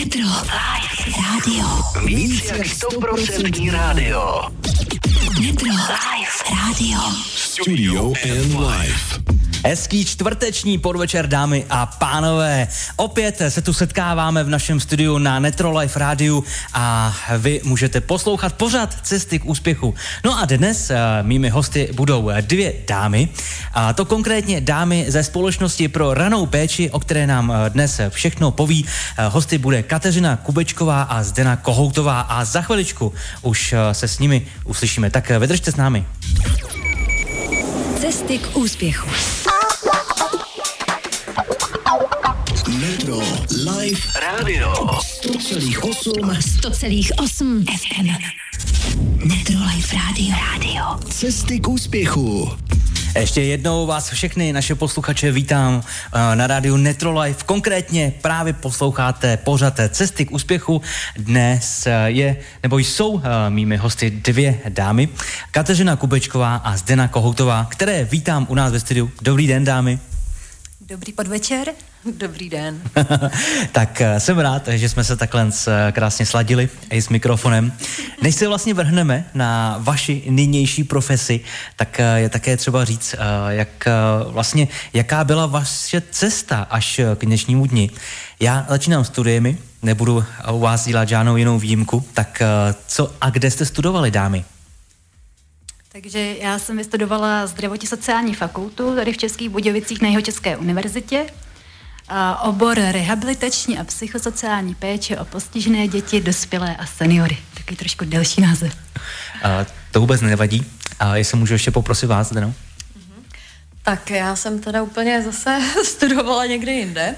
Metro. Live. Radio. Víc jak 100% rádio. Metro. Live. Radio. Studio and Live. Hezký čtvrteční podvečer, dámy a pánové. Opět se tu setkáváme v našem studiu na Netro Life Rádiu a vy můžete poslouchat pořád cesty k úspěchu. No a dnes uh, mými hosty budou dvě dámy. A to konkrétně dámy ze společnosti pro ranou péči, o které nám uh, dnes všechno poví. Uh, hosty bude Kateřina Kubečková a Zdena Kohoutová a za chviličku už se s nimi uslyšíme. Tak vydržte s námi. Cesty k úspěchu. Metro Live Rádio. 100,8 100,8 FM. Metro Life Radio. Radio. Cesty k úspěchu. Ještě jednou vás všechny naše posluchače vítám eh, na rádiu Netro Life. Konkrétně právě posloucháte pořad Cesty k úspěchu. Dnes eh, je, nebo jsou eh, mými hosty dvě dámy, Kateřina Kubečková a Zdena Kohoutová, které vítám u nás ve studiu. Dobrý den, dámy. Dobrý podvečer. Dobrý den. tak eh, jsem rád, že jsme se takhle eh, krásně sladili i s mikrofonem. Než se vlastně vrhneme na vaši nynější profesi, tak eh, je také třeba říct, jak vlastně, jaká byla vaše cesta až k dnešnímu dni. Já začínám studiemi, nebudu u vás dělat žádnou jinou výjimku, tak co a kde jste studovali, dámy? Takže já jsem vystudovala zdravotně sociální fakultu tady v Českých Budějovicích na Jihočeské univerzitě. A obor rehabilitační a psychosociální péče o postižené děti, dospělé a seniory. Takový trošku delší název. A to vůbec nevadí. A jestli můžu ještě poprosit vás, Deno? Tak já jsem teda úplně zase studovala někde jinde.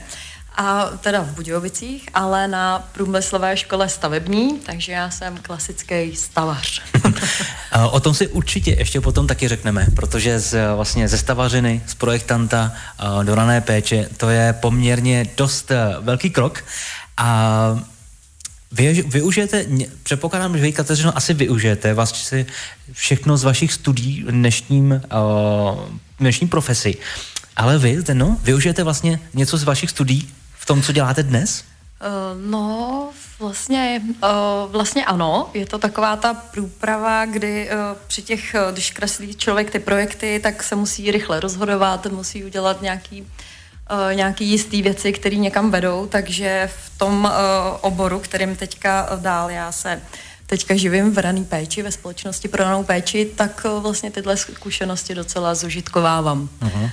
A teda v Budějovicích, ale na průmyslové škole stavební, takže já jsem klasický stavař. o tom si určitě ještě potom taky řekneme, protože z, vlastně ze stavařiny, z projektanta do rané péče, to je poměrně dost e, velký krok. A vy, využijete, předpokládám, že vy, Kateřino, asi využijete vlastně všechno z vašich studií v dnešním, uh, dnešní profesi. Ale vy, no, využijete vlastně něco z vašich studií v tom, co děláte dnes? Uh, no, vlastně, uh, vlastně ano. Je to taková ta průprava, kdy uh, při těch, když kreslí člověk ty projekty, tak se musí rychle rozhodovat, musí udělat nějaký nějaký jistý věci, které někam vedou, takže v tom uh, oboru, kterým teďka dál já se teďka živím v raný péči, ve společnosti pro ranou péči, tak uh, vlastně tyhle zkušenosti docela zužitkovávám. Uh-huh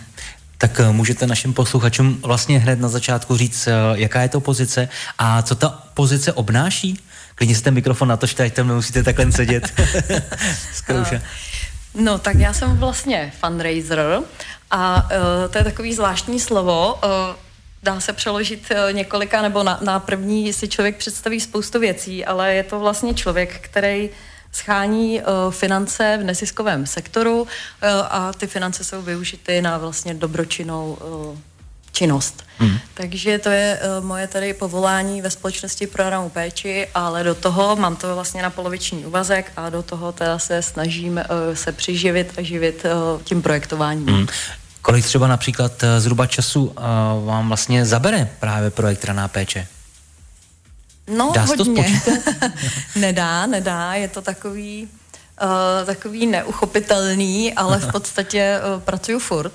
tak eh, můžete našim posluchačům vlastně hned na začátku říct, eh, jaká je to pozice a co ta pozice obnáší? Klidně si ten mikrofon natočte, ať tam nemusíte takhle sedět. Zkouše. No, tak já jsem vlastně fundraiser a uh, to je takový zvláštní slovo. Uh, dá se přeložit několika, nebo na, na první si člověk představí spoustu věcí, ale je to vlastně člověk, který uh, schání uh, finance v neziskovém sektoru uh, a ty finance jsou využity na vlastně dobročinnou uh, činnost. Mm. Takže to je uh, moje tady povolání ve společnosti pro ranou péči, ale do toho mám to vlastně na poloviční úvazek a do toho teda se snažím uh, se přiživit a živit uh, tím projektováním. Mm. Kolik třeba například zhruba času uh, vám vlastně zabere právě projekt raná péče? No, Dá hodně. to nedá, nedá, je to takový Uh, takový neuchopitelný, ale v podstatě uh, pracuju furt.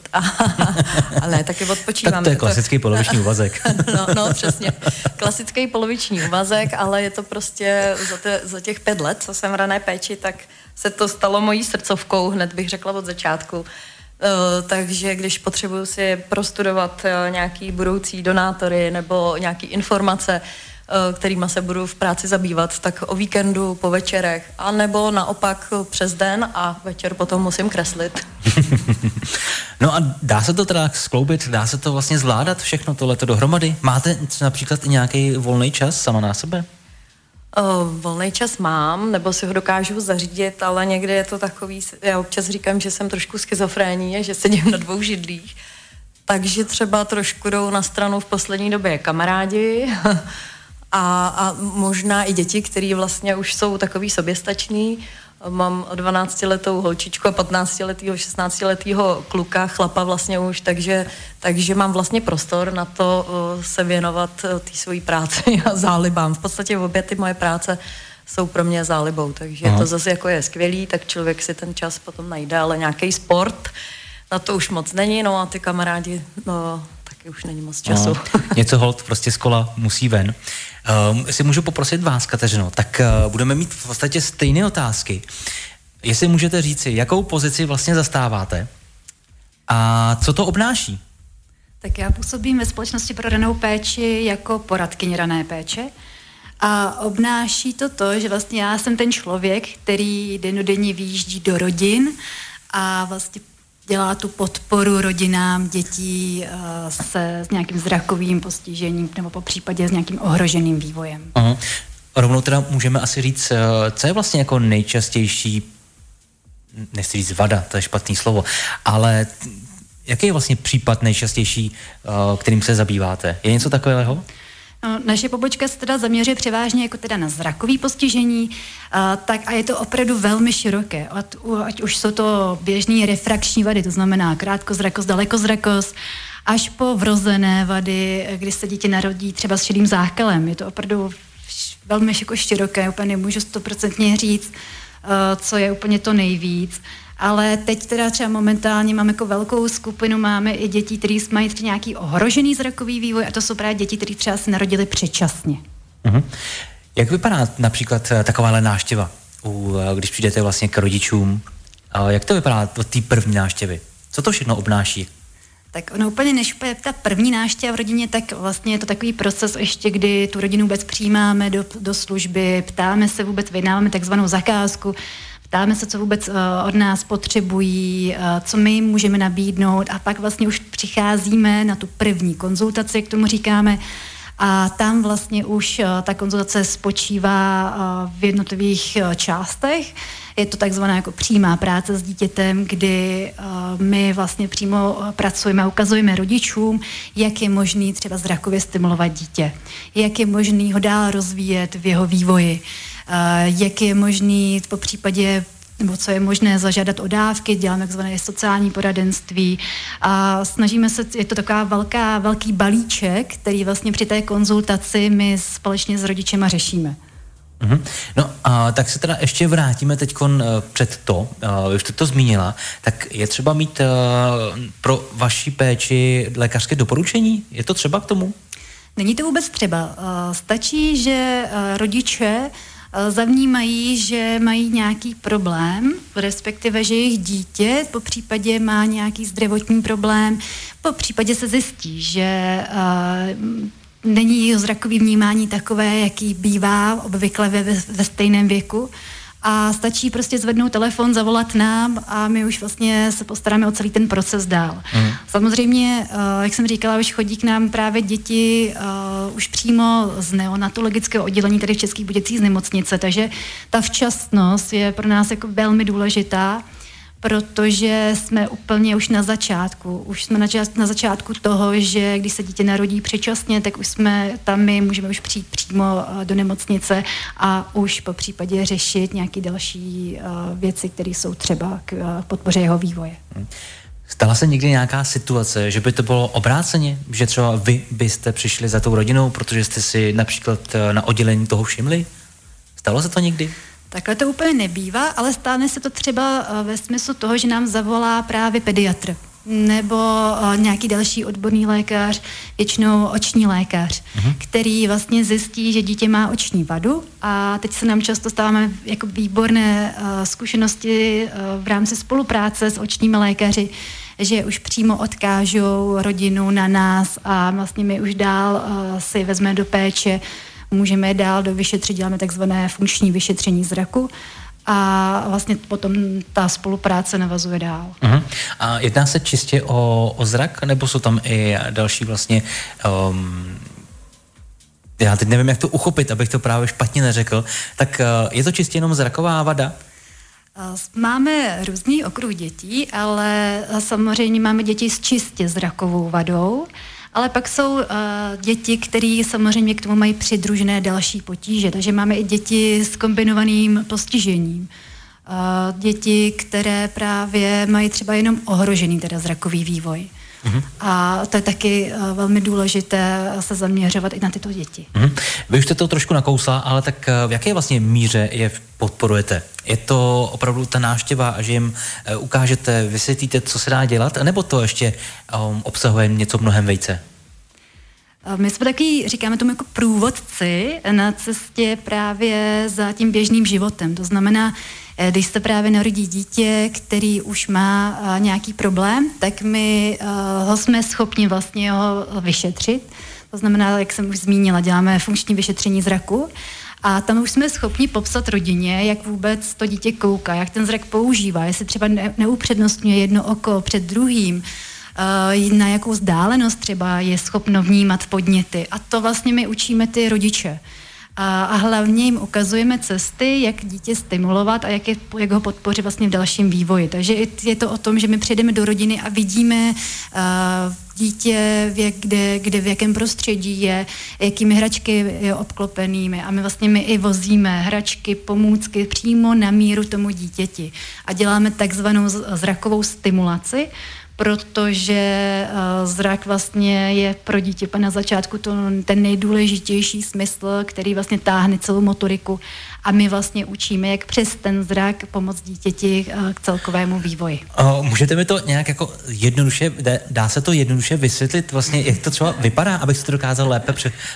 ale taky odpočívám. Tak to je klasický poloviční úvazek. no, no, přesně. Klasický poloviční úvazek, ale je to prostě za, te, za těch pět let, co jsem v rané péči, tak se to stalo mojí srdcovkou, hned bych řekla od začátku. Uh, takže když potřebuju si prostudovat uh, nějaký budoucí donátory nebo nějaký informace, uh, kterýma se budu v práci zabývat, tak o víkendu, po večerech, a nebo naopak přes den a večer potom musím kreslit. no a dá se to teda skloubit, dá se to vlastně zvládat všechno tohleto dohromady? Máte například i nějaký volný čas sama na sebe? Uh, volný čas mám, nebo si ho dokážu zařídit, ale někdy je to takový, já občas říkám, že jsem trošku schizofrénní, že sedím na dvou židlích, takže třeba trošku jdou na stranu v poslední době kamarádi, a, a možná i děti, které vlastně už jsou takový soběstační, Mám 12-letou holčičku a 15-letýho, 16-letýho kluka, chlapa vlastně už, takže, takže mám vlastně prostor na to uh, se věnovat uh, té své práci a zálibám. V podstatě obě ty moje práce jsou pro mě zálibou, takže Aha. to zase jako je skvělý, tak člověk si ten čas potom najde, ale nějaký sport, na to už moc není, no a ty kamarádi, no, taky už není moc času. No, něco hold prostě z kola musí ven. Um, jestli můžu poprosit vás, Kateřino, tak uh, budeme mít v podstatě stejné otázky. Jestli můžete říci, jakou pozici vlastně zastáváte a co to obnáší? Tak já působím ve společnosti pro ranou péči jako poradkyně rané péče. A obnáší to to, že vlastně já jsem ten člověk, který denodenně výjíždí do rodin a vlastně dělá tu podporu rodinám dětí uh, se s nějakým zrakovým postižením nebo po případě s nějakým ohroženým vývojem. Uh-huh. Rovnou teda můžeme asi říct, uh, co je vlastně jako nejčastější, nechci říct vada, to je špatný slovo, ale jaký je vlastně případ nejčastější, uh, kterým se zabýváte? Je něco takového? No, naše pobočka se teda zaměřuje převážně jako teda na zrakový postižení, a, tak a je to opravdu velmi široké. Ať, ať už jsou to běžné refrakční vady, to znamená krátkozrakost, dalekozrakost, až po vrozené vady, kdy se dítě narodí třeba s šedým zákalem. Je to opravdu velmi jako široké, úplně nemůžu stoprocentně říct, co je úplně to nejvíc. Ale teď teda třeba momentálně máme jako velkou skupinu, máme i děti, které mají třeba nějaký ohrožený zrakový vývoj a to jsou právě děti, které třeba se narodili předčasně. Uh-huh. Jak vypadá například eh, takováhle náštěva, eh, když přijdete vlastně k rodičům? Jak to vypadá od té první náštěvy? Co to všechno obnáší? Tak ono úplně než úplně ta první návštěva v rodině, tak vlastně je to takový proces ještě, kdy tu rodinu vůbec přijímáme do, do služby, ptáme se vůbec, vydáváme takzvanou zakázku, ptáme se, co vůbec uh, od nás potřebují, uh, co my jim můžeme nabídnout a pak vlastně už přicházíme na tu první konzultaci, jak tomu říkáme, a tam vlastně už uh, ta konzultace spočívá v jednotlivých částech. Je to takzvaná jako přímá práce s dítětem, kdy my vlastně přímo pracujeme a ukazujeme rodičům, jak je možný třeba zrakově stimulovat dítě, jak je možný ho dál rozvíjet v jeho vývoji. Eh, jak je možný po případě nebo co je možné zažádat o dávky, děláme takzvané sociální poradenství a snažíme se, je to taková velká, velký balíček, který vlastně při té konzultaci my společně s rodičema řešíme. Mm-hmm. No a tak se teda ještě vrátíme teď uh, před to, uh, už jste to zmínila, tak je třeba mít pro vaši péči lékařské doporučení? Je to třeba k tomu? Není to vůbec třeba. Stačí, že rodiče Eh, zavnímají, že mají nějaký problém, respektive, že jejich dítě po případě má nějaký zdravotní problém, po případě se zjistí, že uh, není jeho zrakový vnímání takové, jaký bývá obvykle ve, ve stejném věku, a stačí prostě zvednout telefon, zavolat nám a my už vlastně se postaráme o celý ten proces dál. Mm. Samozřejmě, uh, jak jsem říkala, už chodí k nám právě děti uh, už přímo z neonatologického oddělení, tady v Českých Buděcích z nemocnice, takže ta včasnost je pro nás jako velmi důležitá protože jsme úplně už na začátku. Už jsme na, na začátku toho, že když se dítě narodí předčasně, tak už jsme tam my můžeme už přijít přímo eh, do nemocnice a už po případě řešit nějaké další uh, věci, které jsou třeba k uh, podpoře jeho vývoje. Hmm. Stala se někdy nějaká situace, že by to bylo obráceně, že třeba vy byste přišli za tou rodinou, protože jste si například na oddělení toho všimli? Stalo se to někdy? Takhle to úplně nebývá, ale stane se to třeba eh, ve smyslu toho, že nám zavolá právě pediatr nebo uh, nějaký další odborný lékař, většinou oční lékař, uh-huh. který vlastně zjistí, že dítě má oční vadu a teď se nám často stáváme jako výborné uh, zkušenosti uh, v rámci spolupráce s očními lékaři, že už přímo odkážou rodinu na nás a vlastně my už dál uh, si vezmeme do péče můžeme je dál do vyšetřit, děláme takzvané funkční vyšetření zraku a vlastně potom ta spolupráce navazuje dál. Uh-huh. A jedná se čistě o, o zrak, nebo jsou tam i další vlastně um, já teď nevím, jak to uchopit, abych to právě špatně neřekl, tak uh, je to čistě jenom zraková vada? Máme různý okruh dětí, ale samozřejmě máme děti s čistě zrakovou vadou. Ale pak jsou uh, děti, které samozřejmě k tomu mají přidružené další potíže. Takže máme i děti s kombinovaným postižením. uh, děti, které právě mají třeba jenom ohrožený teda zrakový vývoj. Mm-hmm. A to je taky uh, velmi důležité se zaměřovat i na tyto děti. Mm-hmm. Vy už jste to trošku nakousla, ale tak uh, v jaké vlastně míře je podporujete? Je to opravdu ta návštěva, že jim uh, ukážete, vysvětlíte, co se dá dělat, nebo to ještě um, obsahuje něco mnohem vejce? My jsme taky, říkáme tomu jako průvodci na cestě právě za tím běžným životem. To znamená, eh, když se právě narodí dítě, který už má eh, nějaký problém, tak my eh, ho jsme schopni vlastně ho vyšetřit. To znamená, jak jsem už zmínila, děláme funkční vyšetření zraku. A tam už jsme schopni popsat rodině, jak vůbec to dítě kouká, jak ten zrak používá, jestli třeba neupřednostňuje jedno oko před druhým, Eh, na jakou vzdálenost třeba je schopno vnímat podněty. A to vlastně my učíme ty rodiče. A, a hlavně jim ukazujeme cesty, jak dítě stimulovat a jak, je, jak ho podpořit vlastně v dalším vývoji. Takže je to o tom, že my přijdeme do rodiny a vidíme uh, dítě, v jak, kde, kde v jakém prostředí je, jakými hračky je obklopenými. A my vlastně my i vozíme hračky, pomůcky přímo na míru tomu dítěti. A děláme takzvanou zrakovou stimulaci, protože uh, zrak vlastně je pro dítě na začátku to, ten nejdůležitější smysl, který vlastně táhne celou motoriku a my vlastně učíme, jak přes ten zrak pomoct dítěti uh, k celkovému vývoji. Uh, můžete mi to nějak jako jednoduše, dá se to jednoduše vysvětlit vlastně, jak to třeba vypadá, abych si to dokázal lépe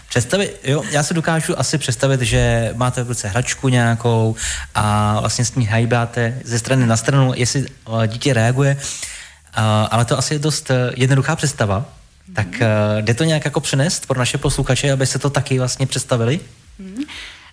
představit. Jo, já si dokážu asi představit, že máte v ruce hračku nějakou a vlastně s ní hajbáte ze strany na stranu, jestli dítě reaguje, ale to asi je dost eh, jednoduchá představa. Tak uh, jde to nějak jako přenést pro naše posluchače, aby se to taky vlastně představili? Mm-hmm.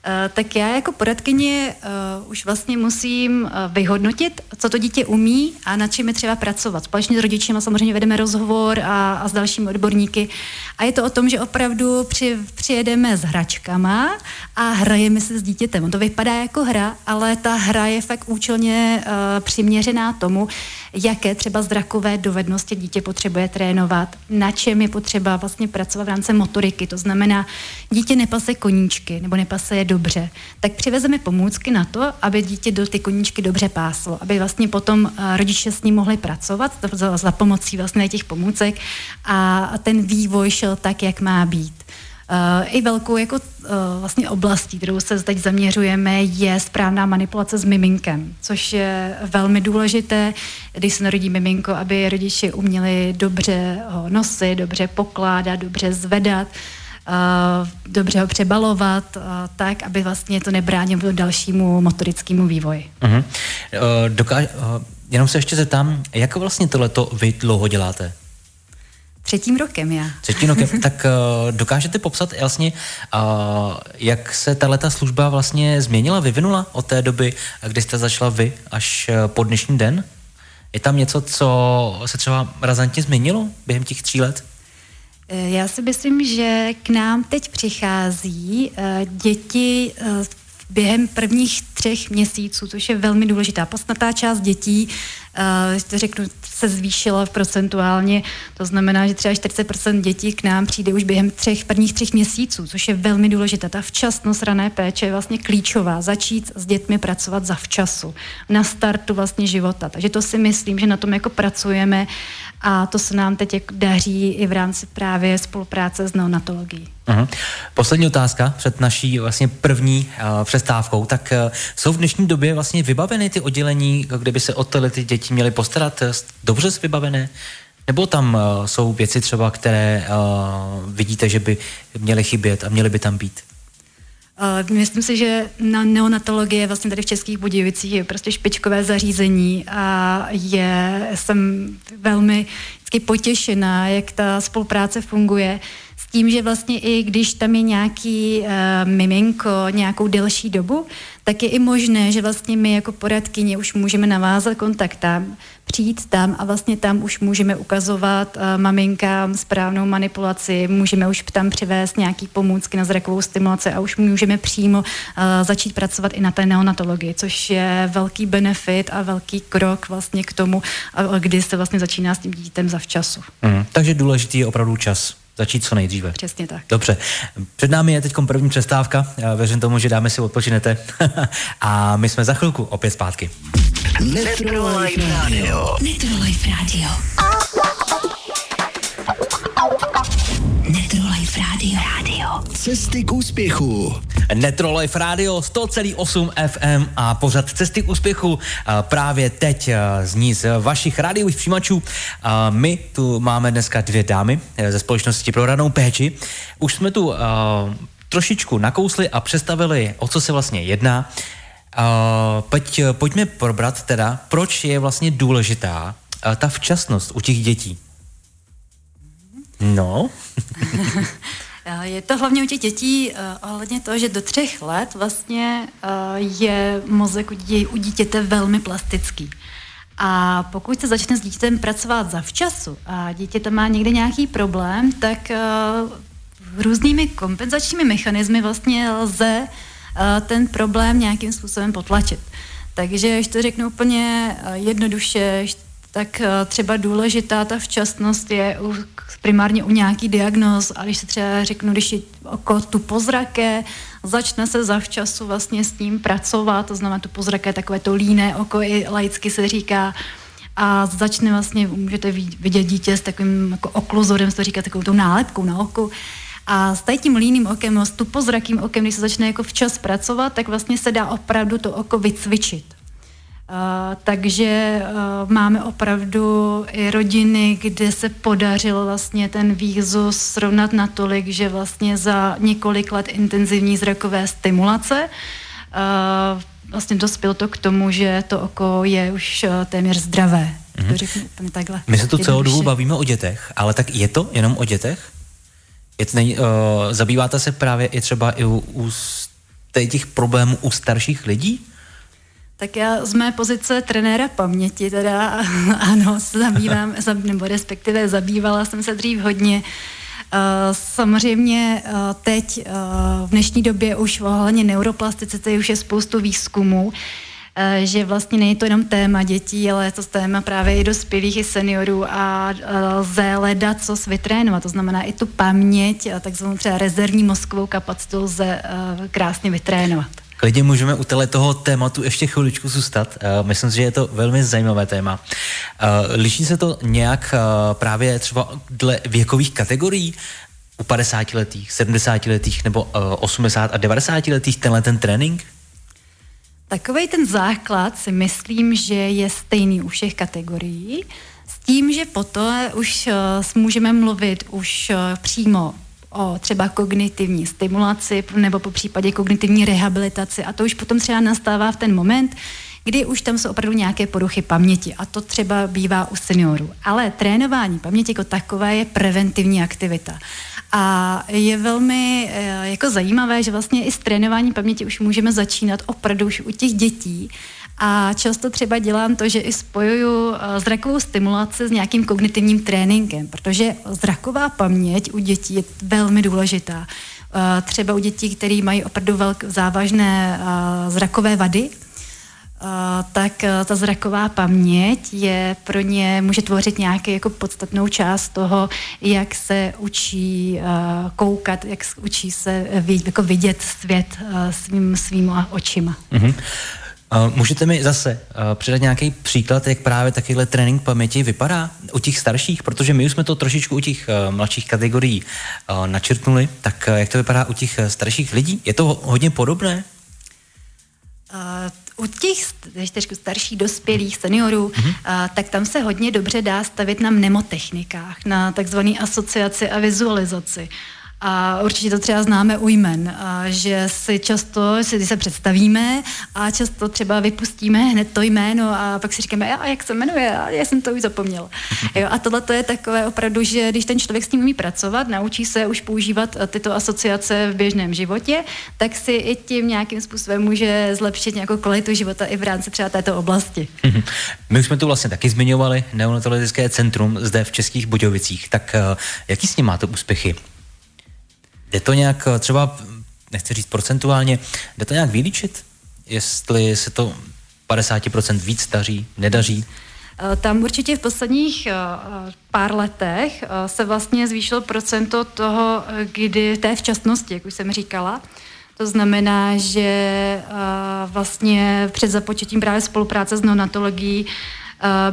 Eh, tak já jako poradkyně uh, už vlastně musím uh, vyhodnotit, co to dítě umí a nad čím je třeba pracovat. Společně s rodičem samozřejmě vedeme rozhovor a, a s dalšími odborníky. A je to o tom, že opravdu při, přijedeme s hračkama a hrajeme se s dítětem. To vypadá jako hra, ale ta hra je fakt účelně uh, přiměřená tomu, jaké třeba zrakové dovednosti dítě potřebuje trénovat, na čem je potřeba vlastně pracovat v rámci motoriky. To znamená, dítě nepase koníčky nebo nepase je dobře, tak přivezeme pomůcky na to, aby dítě do ty koníčky dobře páslo, aby vlastně potom eh, rodiče s ním mohli pracovat za, za pomocí vlastně těch pomůcek a ten vývoj šel tak, jak má být. Uh, I velkou jako, uh, vlastně oblastí, kterou se teď zaměřujeme, je správná manipulace s miminkem, což je velmi důležité, když se narodí miminko, aby rodiči uměli dobře ho nosit, dobře pokládat, dobře zvedat, uh, dobře ho přebalovat, tak, aby vlastně to nebránilo dalšímu motorickému vývoji. Uh-huh. Uh, dokáž, uh, jenom se ještě zeptám, jak vlastně tohleto vy dlouho děláte? Třetím rokem já. Třetím rokem. tak uh, dokážete popsat vlastně, uh, jak se tato služba vlastně změnila, vyvinula od té doby, kdy jste začala vy, až uh, po dnešní den? Je tam něco, co se třeba razantně změnilo během těch tří let? Já si myslím, že k nám teď přichází uh, děti uh, během prvních třech měsíců, což je velmi důležitá. Podstatná část dětí, uh, řeknu, se zvýšila procentuálně, to znamená, že třeba 40% dětí k nám přijde už během třech, prvních třech měsíců, což je velmi důležité. Ta včasnost rané péče je vlastně klíčová. Začít s dětmi pracovat za včasu, na startu vlastně života. Takže to si myslím, že na tom jako pracujeme a to se nám teď jako daří i v rámci právě spolupráce s neonatologií. Uh-huh. Poslední otázka před naší vlastně první uh, přestávkou. Tak uh, jsou v dnešní době vlastně vybaveny ty oddělení, kde by se o tyhle ty děti měly postarat, uh, dobře vybavené? Nebo tam uh, jsou věci třeba, které uh, vidíte, že by měly chybět a měly by tam být? Uh, myslím si, že na neonatologie vlastně tady v Českých Budějovicích je prostě špičkové zařízení a je, jsem velmi vždycky potěšená, jak ta spolupráce funguje s tím, že vlastně i když tam je nějaký uh, miminko nějakou delší dobu, tak je i možné, že vlastně my jako poradkyně už můžeme navázat kontakt tam, přijít tam a vlastně tam už můžeme ukazovat uh, maminkám správnou manipulaci, můžeme už tam přivést nějaký pomůcky na zrakovou stimulaci a už můžeme přímo uh, začít pracovat i na té neonatologii, což je velký benefit a velký krok vlastně k tomu, kdy se vlastně začíná s tím dítětem zavčasu. Mm, takže důležitý je opravdu čas. Začít co nejdříve. Přesně tak. Dobře, před námi je teď první přestávka, Já věřím tomu, že dáme si odpočinete a my jsme za chvilku opět zpátky. Netro Life Radio. Netro Life Radio. Cesty k úspěchu. Netro Life Radio 100,8 FM a pořad Cesty k úspěchu právě teď zní z vašich rádiových přijímačů. My tu máme dneska dvě dámy e, ze společnosti pro ranou péči. Už jsme tu trošičku nakousli a představili, o co se vlastně jedná. A, Pojď, pojďme probrat teda, proč je vlastně důležitá ta včasnost u těch dětí. No, Eh, Je to hlavně u těch dětí eh, ohledně toho, že do třech let vlastně eh, je mozek u, dítě, u dítěte velmi plastický. A pokud se začne s dítětem pracovat zavčasu a dítě tam má někde nějaký problém, tak eh, různými kompenzačními mechanismy vlastně lze eh, ten problém nějakým způsobem potlačit. Takže, když to řeknu úplně eh, jednoduše, tak eh, třeba důležitá ta včasnost je u, primárně u nějaký diagnóz, a když se třeba řeknu, když je oko tu pozraké, začne se zavčasu vlastně s tím pracovat, to znamená tu pozraké takové to líné oko, i laicky se říká, a začne vlastně, můžete vid- vidět dítě s takovým jako okluzorem, se to říká takovou tou nálepkou na oku, a s tím líným okem, s tupozrakým okem, když se začne jako včas pracovat, tak vlastně se dá opravdu to oko vycvičit. Takže máme opravdu i rodiny, kde se podařilo vlastně ten výzus srovnat natolik, že vlastně za několik let intenzivní zrakové stimulace vlastně dospělo to k tomu, že to oko je už téměř zdravé. Mm-hmm. To řeknu úplně takhle. My se tu celou dobu bavíme o dětech, ale tak je to jenom o dětech? Je to nej, uh, zabýváte se právě i třeba i u, u těch problémů u starších lidí? Tak já z mé pozice trenéra paměti teda ano, se zabývám, zab, nebo respektive zabývala jsem se dřív hodně. Uh, samozřejmě uh, teď uh, v dnešní době už ohledně neuroplasticity už je spoustu výzkumů, že vlastně není to jenom téma dětí, ale je to téma právě i dospělých, i seniorů a lze ledat, co vytrénovat. To znamená i tu paměť, a takzvanou třeba rezervní mozkovou kapacitu lze krásně vytrénovat. Klidně můžeme u tele toho tématu ještě chviličku zůstat. Uh, myslím si, že je to velmi zajímavé téma. Uh, liší se to nějak uh, právě třeba dle věkových kategorií? U 50 letých, 70 letých nebo uh, 80 a 90 letých tenhle ten trénink? Takový ten základ si myslím, že je stejný u všech kategorií, s tím, že potom už uh, můžeme mluvit už uh, přímo o třeba kognitivní stimulaci nebo po případě kognitivní rehabilitaci a to už potom třeba nastává v ten moment, kdy už tam jsou opravdu nějaké poruchy paměti a to třeba bývá u seniorů. Ale trénování paměti jako takové je preventivní aktivita. A je velmi eh, jako zajímavé, že vlastně i s trénováním paměti už můžeme začínat opravdu už u těch dětí. A často třeba dělám to, že i spojuju eh, zrakovou stimulaci s nějakým kognitivním tréninkem, protože zraková paměť u dětí je velmi důležitá. Eh, Třeba u dětí, které mají opravdu velk, závažné eh, zrakové vady, tak ta zraková paměť je pro ně, může tvořit nějaký jako podstatnou část toho, jak se učí koukat, jak učí se jako vidět svět svým, svýma očima. Uh, můžete mi zase uh, předat nějaký příklad, jak právě takovýhle trénink paměti vypadá u těch starších, protože my už jsme to trošičku u těch uh, mladších kategorií uh, načrtnuli, tak jak to vypadá u těch starších lidí? Je to ho- hodně podobné? U těch když starších dospělých seniorů, uh, tak tam se hodně dobře dá stavit na mnemotechnikách, na takzvané asociaci a vizualizaci. A určitě to třeba známe u jmen, a že si často si se představíme a často třeba vypustíme hned to jméno a pak si říkáme, a jak se jmenuje, a já jsem to už zapomněla. Jo, a tohle to je takové opravdu, že když ten člověk s tím umí pracovat, naučí se už používat eh, tyto asociace v běžném životě, tak si i tím nějakým způsobem může zlepšit nějakou kvalitu života i v rámci třeba této oblasti. Mhm. My už jsme tu vlastně taky zmiňovali neonatologické centrum zde v Českých Budějovicích, tak uh, jaký s ním máte úspěchy? Jde to nějak uh, třeba, nechci říct procentuálně, jde to nějak vylíčit? Jestli se to 50% víc daří, nedaří? Tam určitě v posledních pár letech se vlastně zvýšilo procento toho, kdy té včasnosti, jak už jsem říkala. To znamená, že vlastně před započetím právě spolupráce s neonatologií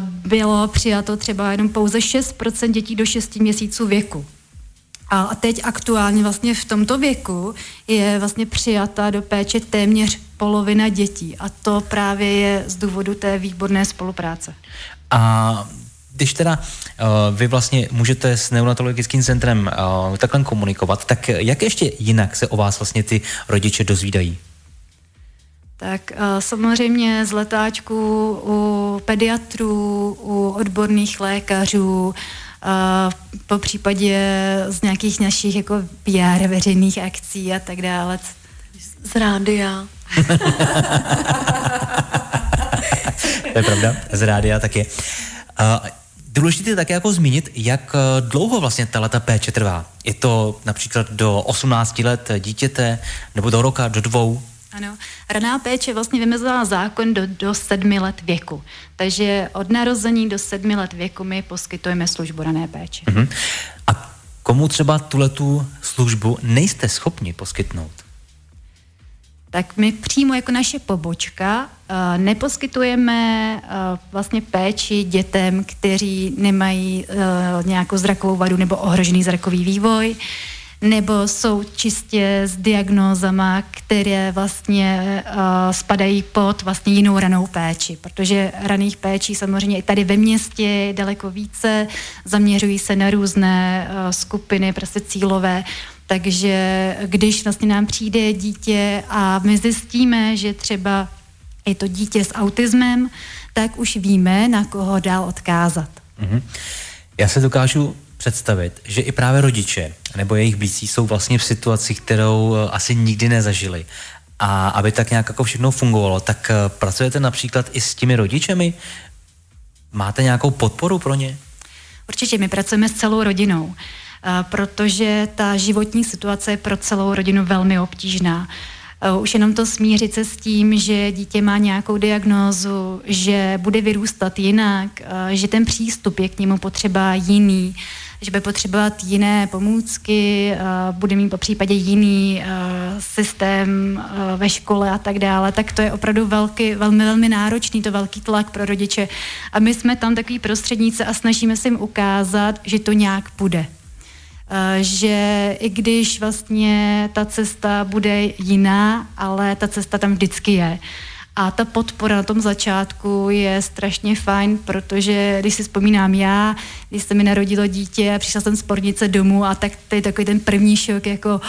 bylo přijato třeba jenom pouze 6% dětí do 6 měsíců věku. A teď aktuálně vlastně v tomto věku je vlastně přijata do péče téměř polovina dětí. A to právě je z důvodu té výborné spolupráce. A když teda uh, vy vlastně můžete s neonatologickým centrem uh, takhle komunikovat, tak jak ještě jinak se o vás vlastně ty rodiče dozvídají? Tak uh, samozřejmě z letáčků u pediatrů, u odborných lékařů, po případě z nějakých našich jako PR veřejných akcí a tak dále. Z rádia. to je pravda, z rádia taky. Uh, důležité je také jako zmínit, jak dlouho vlastně ta péče trvá. Je to například do 18 let dítěte, nebo do roka, do dvou? Ano, raná péče vlastně vymezila zákon do, do sedmi let věku. Takže od narození do sedmi let věku my poskytujeme službu rané péče. Uh-huh. A komu třeba tuhle službu nejste schopni poskytnout? Tak my přímo jako naše pobočka uh, neposkytujeme uh, vlastně péči dětem, kteří nemají uh, nějakou zrakovou vadu nebo ohrožený zrakový vývoj. Nebo jsou čistě s diagnózama, které vlastně uh, spadají pod vlastně jinou ranou péči, protože raných péčí samozřejmě i tady ve městě je daleko více, zaměřují se na různé uh, skupiny, prostě cílové, takže když vlastně nám přijde dítě a my zjistíme, že třeba je to dítě s autismem, tak už víme, na koho dál odkázat. Mm-hmm. Já se dokážu představit, že i právě rodiče nebo jejich blízcí jsou vlastně v situaci, kterou eh, asi nikdy nezažili. A aby tak nějak jako všechno fungovalo, tak eh, pracujete například i s těmi rodičemi? Máte nějakou podporu pro ně? Určitě, my pracujeme s celou rodinou, eh, protože ta životní situace je pro celou rodinu velmi obtížná. Už jenom to smířit se s tím, že dítě má nějakou diagnózu, že bude vyrůstat jinak, že ten přístup je k němu potřeba jiný, že bude potřebovat jiné pomůcky, bude mít po případě jiný systém ve škole a tak dále, tak to je opravdu velký, velmi, velmi náročný, to velký tlak pro rodiče. A my jsme tam takový prostředníci a snažíme se jim ukázat, že to nějak bude že i když vlastně ta cesta bude jiná, ale ta cesta tam vždycky je. A ta podpora na tom začátku je strašně fajn, protože když si vzpomínám já, když se mi narodilo dítě a přišla jsem z pornice domů a tak to je takový ten první šok, jako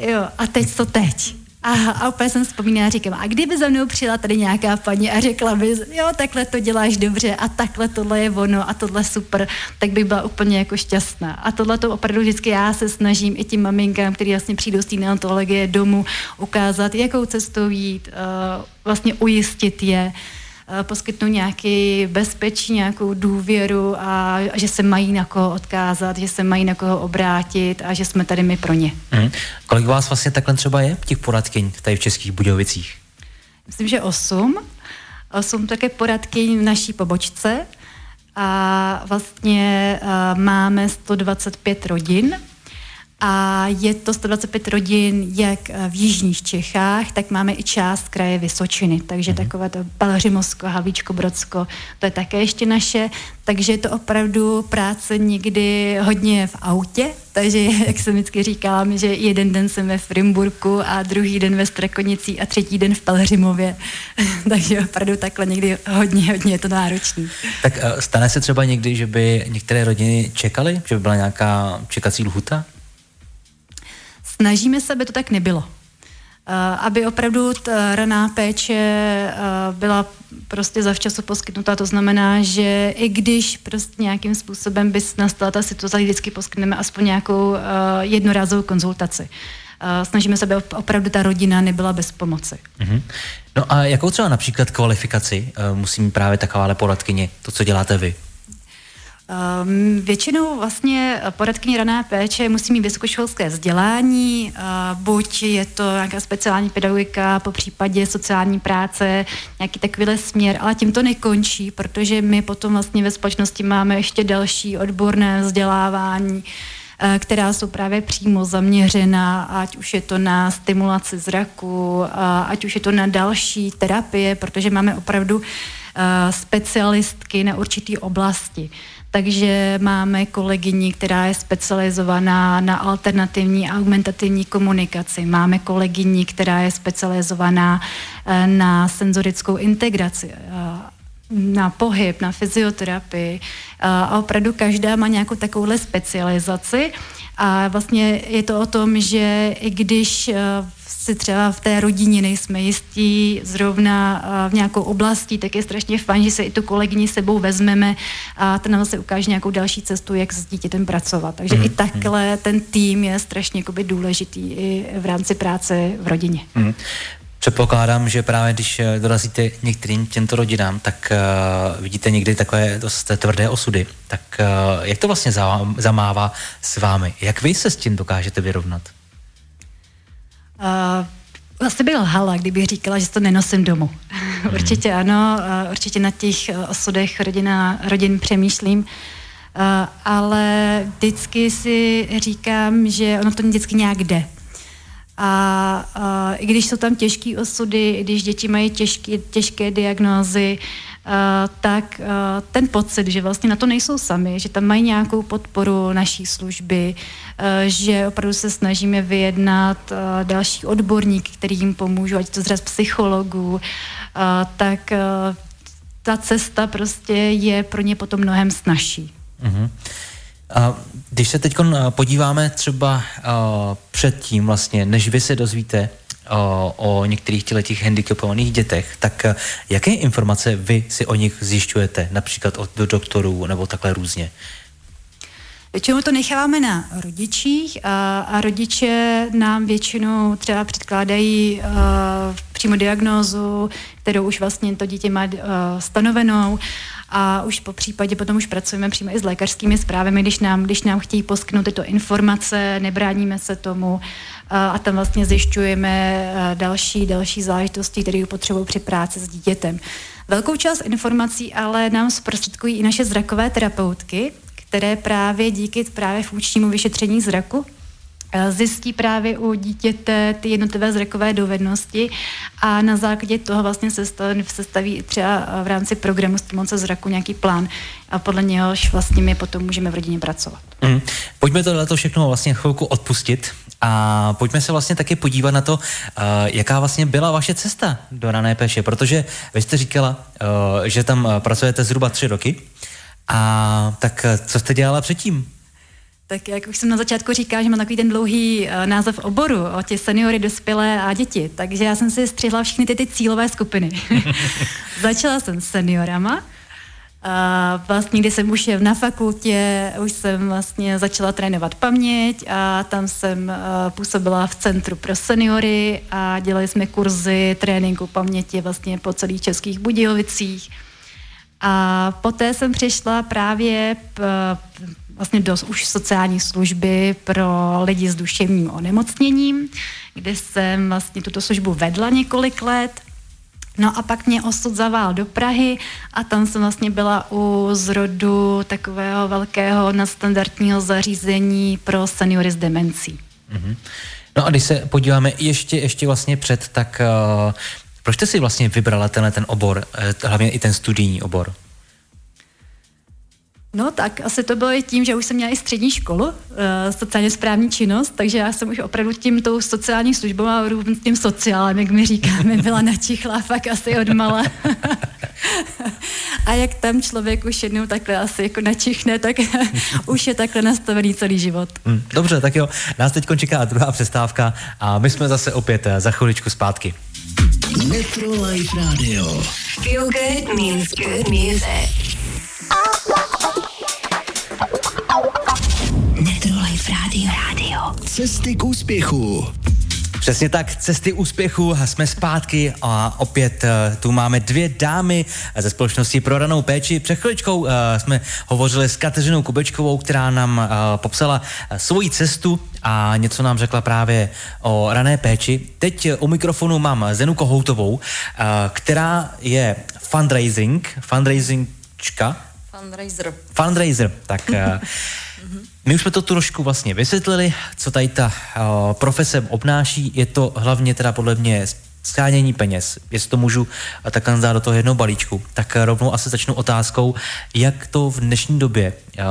jo, a teď co teď? A, a úplně jsem vzpomínala říkám, a kdyby za mnou přijela tady nějaká paní a řekla by, jo, takhle to děláš dobře a takhle tohle je ono a tohle super, tak bych byla úplně jako šťastná. A tohle to opravdu vždycky já se snažím i tím maminkám, který vlastně přijdou z té neontologie domů, ukázat, jakou cestou jít, uh, vlastně ujistit je, Eh, poskytnout nějaký bezpečí, nějakou důvěru a, a že se mají na koho odkázat, že se mají na koho obrátit a že jsme tady my pro ně. Mm. Kolik vás vlastně takhle třeba je těch poradkyň tady v Českých Budějovicích? Myslím, že osm. Osm také poradkyň v naší pobočce a vlastně uh, máme 125 rodin a je to 125 rodin jak v jižních Čechách, tak máme i část kraje Vysočiny, takže mm-hmm. takové to Pelhřimovsko, Havíčko, Brodsko, to je také ještě naše, takže je to opravdu práce někdy hodně v autě, takže jak jsem vždycky říkala, že jeden den jsem ve Frimburku a druhý den ve Strakonicí a třetí den v Pelhřimově, takže opravdu takhle někdy hodně, hodně je to náročný. Tak eh, stane se třeba někdy, že by některé rodiny čekaly, že by byla nějaká čekací lhuta? Snažíme se, aby to tak nebylo. Uh, aby opravdu ta raná péče uh, byla prostě zavčasu poskytnutá. To znamená, že i když prostě nějakým způsobem by nastala ta situace, vždycky poskytneme aspoň nějakou uh, jednorázovou konzultaci. Snažíme se, aby opravdu ta rodina nebyla bez pomoci. Mm-hmm. No a jakou třeba například kvalifikaci musí mít právě takováhle poradkyně, to, co děláte vy? Um, většinou vlastně poradkyně rané péče musí mít vysokoškolské vzdělání, uh, buď je to nějaká speciální pedagogika, po případě sociální práce, nějaký takovýhle směr, ale tím to nekončí, protože my potom vlastně ve společnosti máme ještě další odborné vzdělávání, uh, která jsou právě přímo zaměřena, ať už je to na stimulaci zraku, ať už je to na další terapie, protože máme opravdu specialistky na určitý oblasti takže máme kolegyni, která je specializovaná na alternativní a augmentativní komunikaci. Máme kolegyni, která je specializovaná eh, na senzorickou integraci eh, na pohyb, na fyzioterapii eh, a opravdu každá má nějakou takovouhle specializaci a vlastně je to o tom, že i když si třeba v té rodině nejsme jistí zrovna v nějakou oblastí, tak je strašně fajn, že se i tu kolegyni sebou vezmeme a ten nám se ukáže nějakou další cestu, jak s dítětem pracovat. Takže mm. i takhle ten tým je strašně jakoby, důležitý i v rámci práce v rodině. Mm. Předpokládám, že právě když eh, dorazíte některým těmto rodinám, tak uh, vidíte někdy takové dost tvrdé osudy. Tak uh, jak to vlastně zamává s vámi? Jak vy se s tím dokážete vyrovnat? Uh, asi by lhala, kdybych říkala, že to nenosím domů. Hmm. určitě ano, uh, určitě na těch osudech rodina, rodin přemýšlím, uh, ale vždycky si říkám, že ono to vždycky nějak jde. A uh, i když jsou tam těžké osudy, i když děti mají těžké, těžké diagnózy, uh, tak uh, ten pocit, že vlastně na to nejsou sami, že tam mají nějakou podporu naší služby, uh, že opravdu se snažíme vyjednat uh, další odborník, který jim pomůžou, ať to z psychologů, uh, tak uh, ta cesta prostě je pro ně potom mnohem snažší. Mm-hmm. Když se teď podíváme třeba předtím vlastně, než vy se dozvíte o, o některých těch handicapovaných dětech, tak jaké informace vy si o nich zjišťujete, například od doktorů nebo takhle různě? Většinou to necháváme na rodičích a, a rodiče nám většinou třeba předkládají uh, přímo diagnózu, kterou už vlastně to dítě má uh, stanovenou a už po případě potom už pracujeme přímo i s lékařskými zprávami, když nám, když nám chtějí poskytnout tyto informace, nebráníme se tomu a, a tam vlastně zjišťujeme další, další záležitosti, které potřebují při práci s dítětem. Velkou část informací ale nám zprostředkují i naše zrakové terapeutky, které právě díky právě funkčnímu vyšetření zraku Eh, zjistí právě u dítěte ty jednotlivé zrakové dovednosti a na základě toho vlastně se staví třeba v rámci programu stimulace zraku nějaký plán a podle něhož vlastně my potom můžeme v rodině pracovat. Mm. Pojďme to to všechno vlastně chvilku odpustit a pojďme se vlastně taky podívat na to, uh, jaká vlastně byla vaše cesta do rané péče, protože vy jste říkala, že tam pracujete zhruba tři roky a tak co jste dělala předtím? Tak jak už jsem na začátku říkala, že mám takový ten dlouhý uh, název oboru o tě seniory, dospělé a děti, takže já jsem si střihla všechny ty, ty cílové skupiny. Začala jsem s seniorama, a vlastně, když jsem už je na fakultě, už jsem vlastně začala trénovat paměť a tam jsem uh, působila v Centru pro seniory a dělali jsme kurzy tréninku paměti vlastně po celých českých Budějovicích. A poté jsem přišla právě p, vlastně do už sociální služby pro lidi s duševním onemocněním, kde jsem vlastně tuto službu vedla několik let. No a pak mě osud zavál do Prahy a tam jsem vlastně byla u zrodu takového velkého nadstandardního zařízení pro seniory s demencí. Mm-hmm. No a když se podíváme ještě, ještě vlastně před, tak uh, proč jste si vlastně vybrala tenhle ten obor, uh, hlavně i ten studijní obor? No tak asi to bylo i tím, že už jsem měla i střední školu, uh, sociálně správní činnost, takže já jsem už opravdu tím tou sociální službou a tím sociálem, jak mi říkáme, byla načichla fakt asi od mala. a jak tam člověk už jednou takhle asi jako načichne, tak už je takhle nastavený celý život. Hmm, dobře, tak jo, nás teď čeká druhá přestávka a my jsme zase opět eh, za chviličku zpátky. Metro Life Radio. Feel good means good music. Cesty k úspěchu. Přesně tak, cesty úspěchu, jsme zpátky a opět uh, tu máme dvě dámy ze společnosti pro ranou péči. Před chviličkou uh, jsme hovořili s Kateřinou Kubečkovou, která nám uh, popsala svoji cestu a něco nám řekla právě o rané péči. Teď u mikrofonu mám Zenu Kohoutovou, která je fundraising, fundraisingčka. Fundraiser. Fundraiser, tak my už jsme to trošku vlastně vysvětlili, co tady ta uh, profese obnáší. Je to hlavně teda podle mě schánění peněz. Jestli to můžu takhle dát do toho jednou balíčku, tak rovnou asi začnu otázkou, jak to v dnešní době, uh,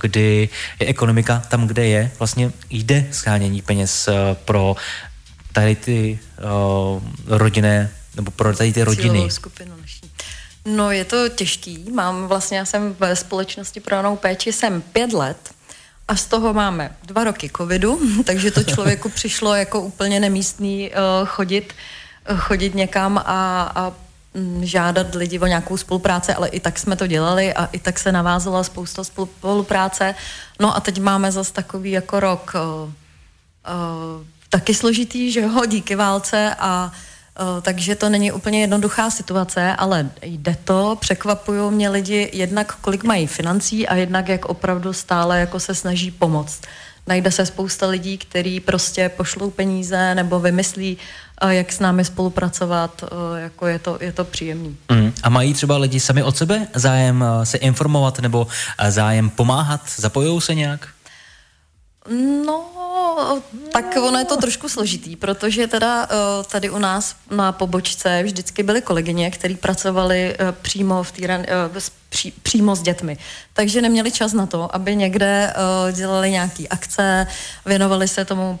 kdy je ekonomika tam, kde je, vlastně jde schánění peněz pro tady ty rodinné, nebo pro tady ty rodiny. No je to těžký. Mám vlastně, já jsem ve společnosti pro péči jsem pět let a z toho máme dva roky covidu, takže to člověku přišlo jako úplně nemístný uh, chodit, uh, chodit někam a, a mm, žádat lidi o nějakou spolupráci, ale i tak jsme to dělali a i tak se navázala spousta spolupráce. No a teď máme zase takový jako rok uh, uh, taky složitý, že jo, díky válce a uh, Eh, takže to není úplně jednoduchá situace, ale jde to, překvapují mě lidi jednak, kolik mají financí a jednak, jak opravdu stále jako se snaží pomoct. Najde se spousta lidí, kteří prostě pošlou peníze nebo vymyslí, eh, jak s námi spolupracovat, eh, jako je to, je to příjemný. Mm. A mají třeba lidi sami od sebe zájem se informovat nebo zájem pomáhat? Zapojují se nějak? No, tak ono je to trošku složitý, protože teda uh, tady u nás na pobočce vždycky byly kolegyně, které pracovaly uh, přímo v týran, uh, pří, přímo s dětmi. Takže neměli čas na to, aby někde dělali nějaké akce, věnovali se tomu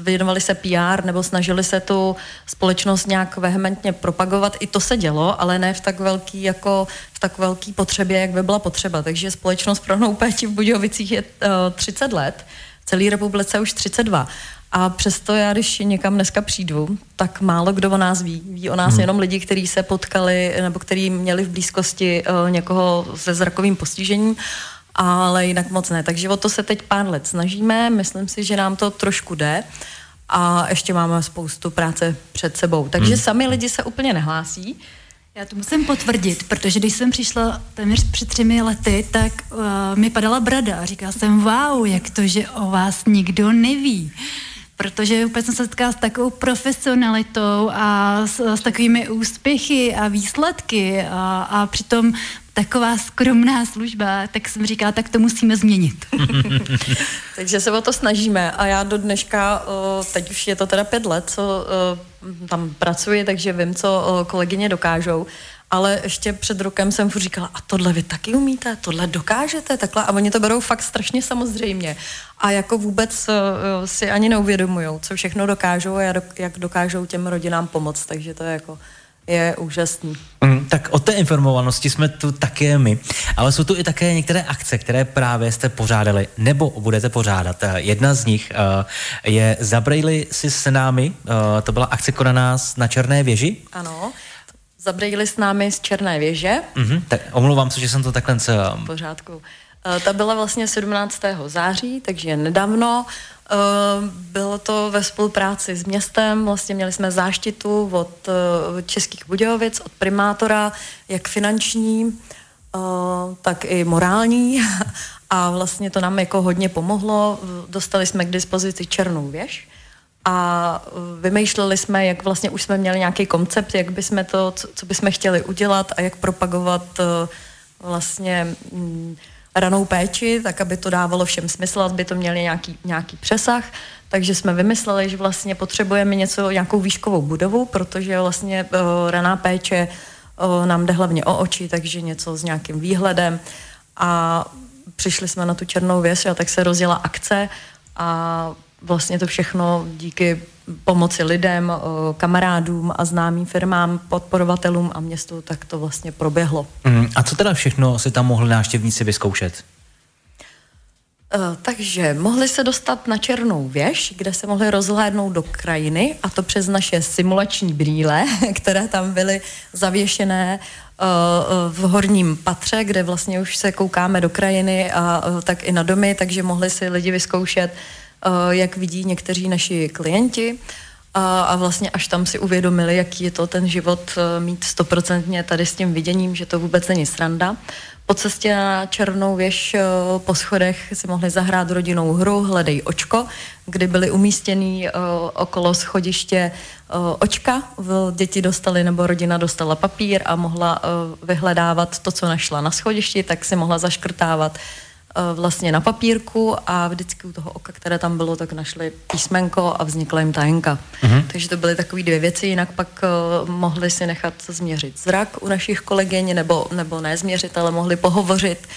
věnovali se PR nebo snažili se tu společnost nějak vehementně propagovat. I to se dělo, ale ne v tak velký, jako v tak velký potřebě, jak by byla potřeba. Takže společnost pro péči v Budějovicích je uh, 30 let celé republice už 32. A přesto já, když někam dneska přijdu, tak málo kdo o nás ví. Ví o nás hmm. jenom lidi, kteří se potkali nebo kteří měli v blízkosti uh, někoho se zrakovým postižením, ale jinak moc ne. Takže o to se teď pár let snažíme, myslím si, že nám to trošku jde a ještě máme spoustu práce před sebou. Takže hmm. sami lidi se úplně nehlásí, já to musím potvrdit, protože když jsem přišla téměř před třemi lety, tak uh, mi padala brada a říkala jsem, wow, jak to, že o vás nikdo neví. Protože úplně jsem se setkala s takovou profesionalitou a s, s takovými úspěchy a výsledky a, a přitom taková skromná služba, tak jsem říkala, tak to musíme změnit. Takže se o to snažíme. A já do dneška, teď už je to teda pět let, co tam pracuji, takže vím, co kolegyně dokážou. Ale ještě před rokem jsem furt říkala, a tohle vy taky umíte, tohle dokážete, takhle, a oni to berou fakt strašně samozřejmě. A jako vůbec si ani neuvědomují, co všechno dokážou a jak dokážou těm rodinám pomoct, takže to je jako je úžasný. Mm, tak o té informovanosti jsme tu také my, ale jsou tu i také některé akce, které právě jste pořádali nebo budete pořádat. Eh, jedna z nich uh, je Zabrejli si s námi, uh, to byla akce konaná na Černé věži. Ano, Zabrejili s námi z Černé věže. Mm-hmm, tak omlouvám se, že jsem to takhle... V pořádku. Eh, ta byla vlastně 17. září, takže nedávno. Eh, bylo to ve spolupráci s městem, vlastně měli jsme záštitu od eh, Českých Budějovic, od primátora, jak finanční, tak i morální a vlastně to nám jako hodně pomohlo. Dostali jsme k dispozici černou věž, a vymýšleli jsme, jak vlastně už jsme měli nějaký koncept, jak bychom to, co, bychom chtěli udělat a jak propagovat vlastně um, ranou péči, tak aby to dávalo všem smysl, aby to měli nějaký, nějaký přesah. Takže jsme vymysleli, že vlastně potřebujeme něco, nějakou výškovou budovu, protože vlastně uh, raná péče uh, nám jde hlavně o oči, takže něco s nějakým výhledem. A přišli jsme na tu černou věc a tak se rozjela akce a vlastně to všechno díky pomoci lidem, kamarádům a známým firmám, podporovatelům a městu, tak to vlastně proběhlo. Mm, a co teda všechno si tam mohli návštěvníci vyzkoušet? Uh, takže mohli se dostat na Černou věž, kde se mohli rozhlédnout do krajiny a to přes naše simulační brýle, které tam byly zavěšené uh, v horním patře, kde vlastně už se koukáme do krajiny a tak i na domy, takže mohli si lidi vyzkoušet Eh, jak vidí někteří naši klienti. a, a vlastně až tam si uvědomili, jaký je to ten život eh, mít stoprocentně tady s tím viděním, že to vůbec není sranda. Po cestě na Černou věž eh, po schodech si mohli zahrát rodinou hru Hledej očko, kdy byly umístěný okolo schodiště očka. Děti dostali nebo rodina dostala papír a mohla vyhledávat to, co našla na schodišti, tak si mohla zaškrtávat vlastně na papírku a vždycky u toho oka, které tam bylo, tak našli písmenko a vznikla jim tajenka. Uh-huh. Takže to byly takové dvě věci, jinak pak uh, mohli si nechat změřit zrak u našich kolegyň, nebo, nebo ne změřit, ale mohli pohovořit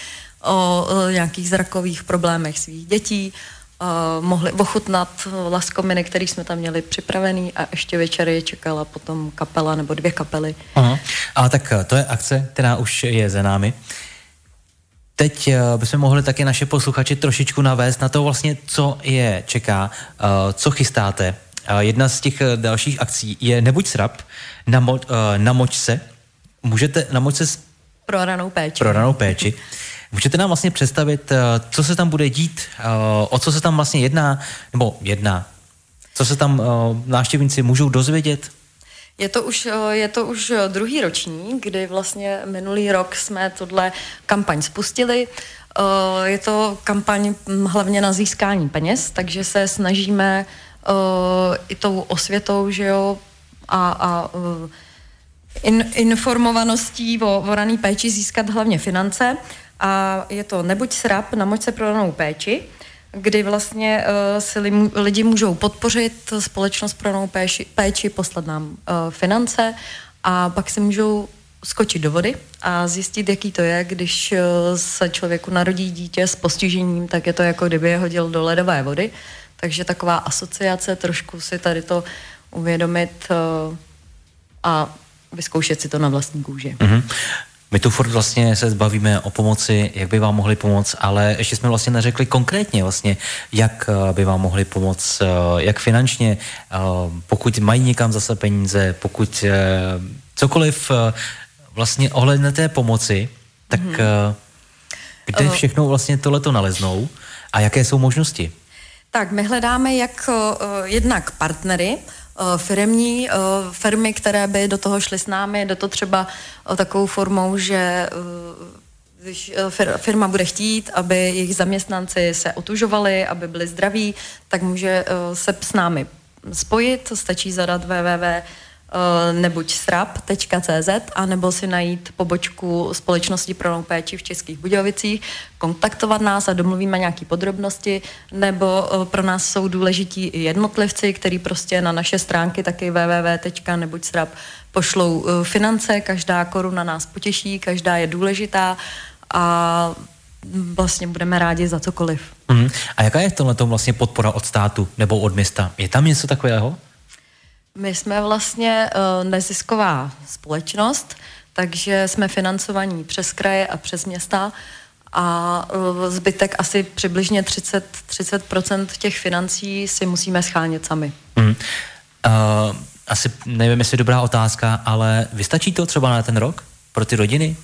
o, o nějakých zrakových problémech svých dětí, uh, mohli ochutnat laskominy, které jsme tam měli připravený a ještě večer je čekala potom kapela nebo dvě kapely. Aha. A tak to je akce, která už je za námi. Teď uh, bychom mohli taky naše posluchače trošičku navést na to vlastně, co je čeká, uh, co chystáte. Uh, jedna z těch dalších akcí je Nebuď srap, namo, namoč se. Můžete namoč se s... pro ranou péči. Pro ranou péči. Můžete nám vlastně představit, co se tam bude dít, o co se tam vlastně jedná, nebo jedná, co se tam návštěvníci můžou dozvědět? Je to, už, eh, je to už eh, druhý ročník, kdy vlastně minulý rok jsme tuhle kampaň spustili. Eh, je to kampaň hm, hlavně na získání peněz, takže se snažíme i tou osvětou, že jo, a, a in, informovaností o, o raný péči získat hlavně finance. A je to Nebuď srap, namoď se pro ranou péči kdy vlastně uh, si li, lidi můžou podpořit společnost pro novou péči, péči, poslat nám uh, finance a pak si můžou skočit do vody a zjistit, jaký to je, když uh, se člověku narodí dítě s postižením, tak je to jako kdyby je hodil do ledové vody. Takže taková asociace, trošku si tady to uvědomit uh, a vyzkoušet si to na vlastní kůži. Mm-hmm. My tu furt vlastně se zbavíme o pomoci, jak by vám mohli pomoct, ale ještě jsme vlastně neřekli konkrétně vlastně, jak eh, by vám mohli pomoct, eh, jak finančně, eh, pokud mají někam zase peníze, pokud cokoliv vlastně ohledně té pomoci, tak hmm. kde všechno vlastně tohleto naleznou a jaké jsou možnosti? Tak my hledáme jak jednak partnery, firmní, eh, firmy, které by do toho šly s námi, jde to třeba eh, takovou formou, že když firma bude chtít, aby jejich zaměstnanci se otužovali, aby byli zdraví, tak může se s námi spojit, stačí zadat www Eh, nebuď srap.cz a nebo si najít pobočku společnosti pro péči v Českých Budějovicích, kontaktovat nás a domluvíme nějaké podrobnosti, nebo eh, pro nás jsou důležití i jednotlivci, který prostě na naše stránky taky www.nebuďsrap pošlou eh, finance, každá koruna nás potěší, každá je důležitá a vlastně budeme rádi za cokoliv. Mm. A jaká je v tomhle vlastně podpora od státu nebo od města? Je tam něco takového? My jsme vlastně uh, nezisková společnost, takže jsme financovaní přes kraje a přes města a uh, zbytek asi přibližně 30, 30% těch financí si musíme schánět sami. Mm. Uh, asi nevím, jestli dobrá otázka, ale vystačí to třeba na ten rok pro ty rodiny?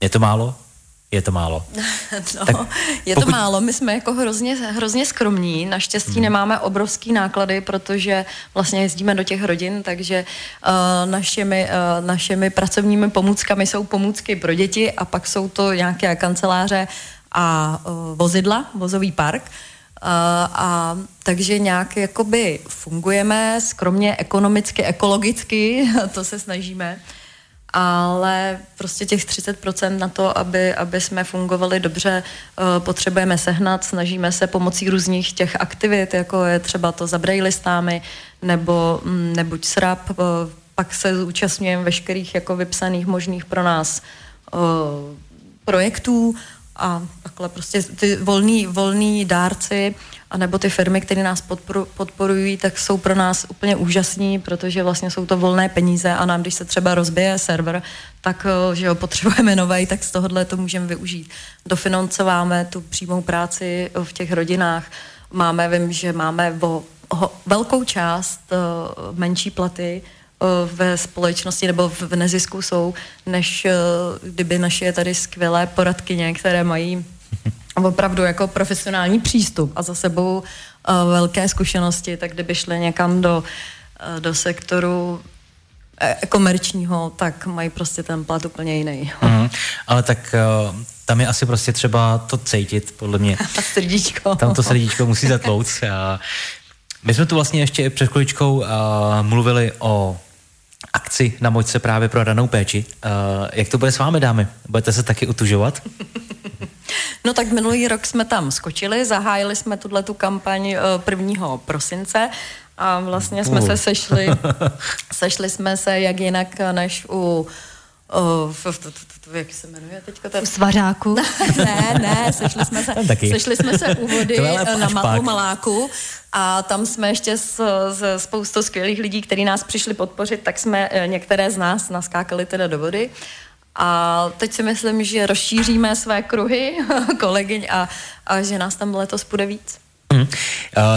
Je to málo? Je to málo. no, tak je pokud... to málo. My jsme jako hrozně, hrozně skromní. Naštěstí hmm. nemáme obrovský náklady, protože vlastně jezdíme do těch rodin, takže uh, našimi, uh, našimi pracovními pomůckami jsou pomůcky pro děti a pak jsou to nějaké kanceláře a uh, vozidla, vozový park. Uh, a takže nějak jakoby fungujeme skromně, ekonomicky, ekologicky, to se snažíme ale prostě těch 30% na to, aby, aby jsme fungovali dobře, eh, potřebujeme sehnat, snažíme se pomocí různých těch aktivit, jako je třeba to za brailistami, nebo mm, nebuď srap, eh, pak se zúčastňujeme veškerých jako vypsaných možných pro nás eh, projektů a takhle prostě ty volný, volný dárci a nebo ty firmy, které nás podporu, podporují, tak jsou pro nás úplně úžasní, protože vlastně jsou to volné peníze a nám, když se třeba rozbije server, tak eh, že ho potřebujeme novej, tak z tohohle to můžeme využít. Dofinancováme tu přímou práci v těch rodinách. Máme, vím, že máme o, o velkou část uh, menší platy ve společnosti nebo v, nezisku jsou, než kdyby naše tady skvělé poradkyně, které mají opravdu jako profesionální přístup a za sebou velké zkušenosti, tak kdyby šli někam do, uh, do sektoru eh, komerčního, tak mají prostě ten plat úplně jiný. Mm, ale tak uh, tam je asi prostě třeba to cítit, podle mě. A srdíčko. Tam to srdíčko musí zatlouct. Uh, my jsme tu vlastně ještě před chviličkou uh, mluvili o akci na močce právě pro ranou péči. Uh, jak to bude s vámi, dámy? Budete se taky utužovat? No tak minulý rok jsme tam skočili, zahájili jsme tuhle tu kampaň 1. prosince a vlastně jsme se sešli, sešli jsme se jak jinak než u O, v, v, v, v, jak se jmenuje teďka? Ten... U Svařáku? ne, ne, sešli jsme se, sešli jsme se u vody na Malu Maláku a tam jsme ještě s, s spoustou skvělých lidí, kteří nás přišli podpořit, tak jsme eh, některé z nás naskákali teda do vody. A teď si myslím, že rozšíříme své kruhy kolegyň a, a že nás tam letos bude víc. Hmm. Uh,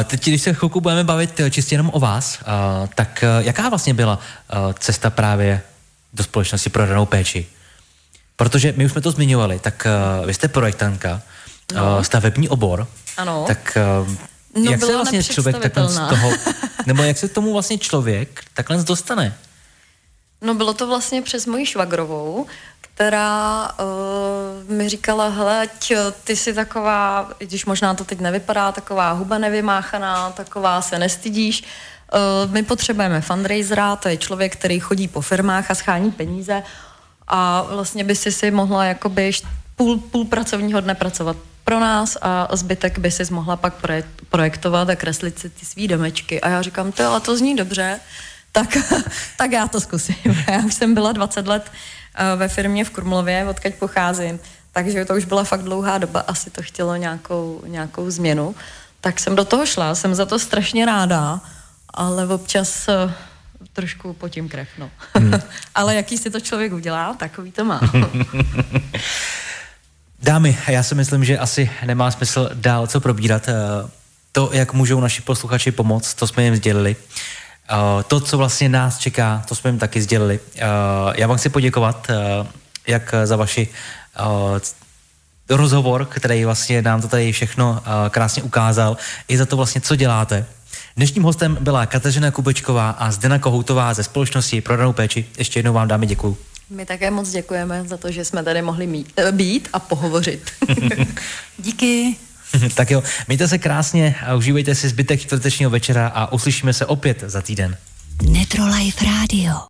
teď, když se chvilku budeme bavit eh, čistě jenom o vás, uh, tak uh, jaká vlastně byla uh, cesta právě do společnosti pro ranou péči? Protože my už jsme to zmiňovali, tak uh, vy jste projektantka, no. uh, stavební obor. Ano. Tak uh, no, jak se vlastně člověk takhle z toho, nebo jak se tomu vlastně člověk takhle dostane? No bylo to vlastně přes moji švagrovou, která uh, mi říkala, hele, ty jsi taková, když možná to teď nevypadá, taková huba nevymáchaná, taková se nestydíš, uh, my potřebujeme fundraisera, to je člověk, který chodí po firmách a schání peníze a vlastně by si si mohla jakoby půl, půl pracovního dne pracovat pro nás a zbytek by si mohla pak projektovat a kreslit si ty svý domečky. A já říkám, to ale to zní dobře, tak, tak já to zkusím. Já už jsem byla 20 let eh, ve firmě v Krumlově, odkaď pocházím, takže to už byla fakt dlouhá doba, asi to chtělo nějakou, nějakou změnu. Tak jsem do toho šla, jsem za to strašně ráda, ale občas uh, trošku potím krev, no. Hmm. ale jaký si to člověk udělá, takový to má. Dámy, já si myslím, že asi nemá smysl dál co probírat. Eh, to, jak můžou naši posluchači pomoct, to jsme jim sdělili. Eh, to, co vlastně nás čeká, to jsme jim taky sdělili. Eh, já vám chci poděkovat jak za vaši rozhovor, který vlastně nám to tady všechno krásně ukázal, i za to vlastně, co děláte. Dnešním hostem byla Kateřina Kubečková a Zdena Kohoutová ze společnosti pro danou péči. Ještě jednou vám dáme děkuju. My také moc děkujeme za to, že jsme tady mohli mít, být a pohovořit. Díky. tak jo, mějte se krásně a užívejte si zbytek čtvrtečního večera a uslyšíme se opět za týden. Netrolife Radio.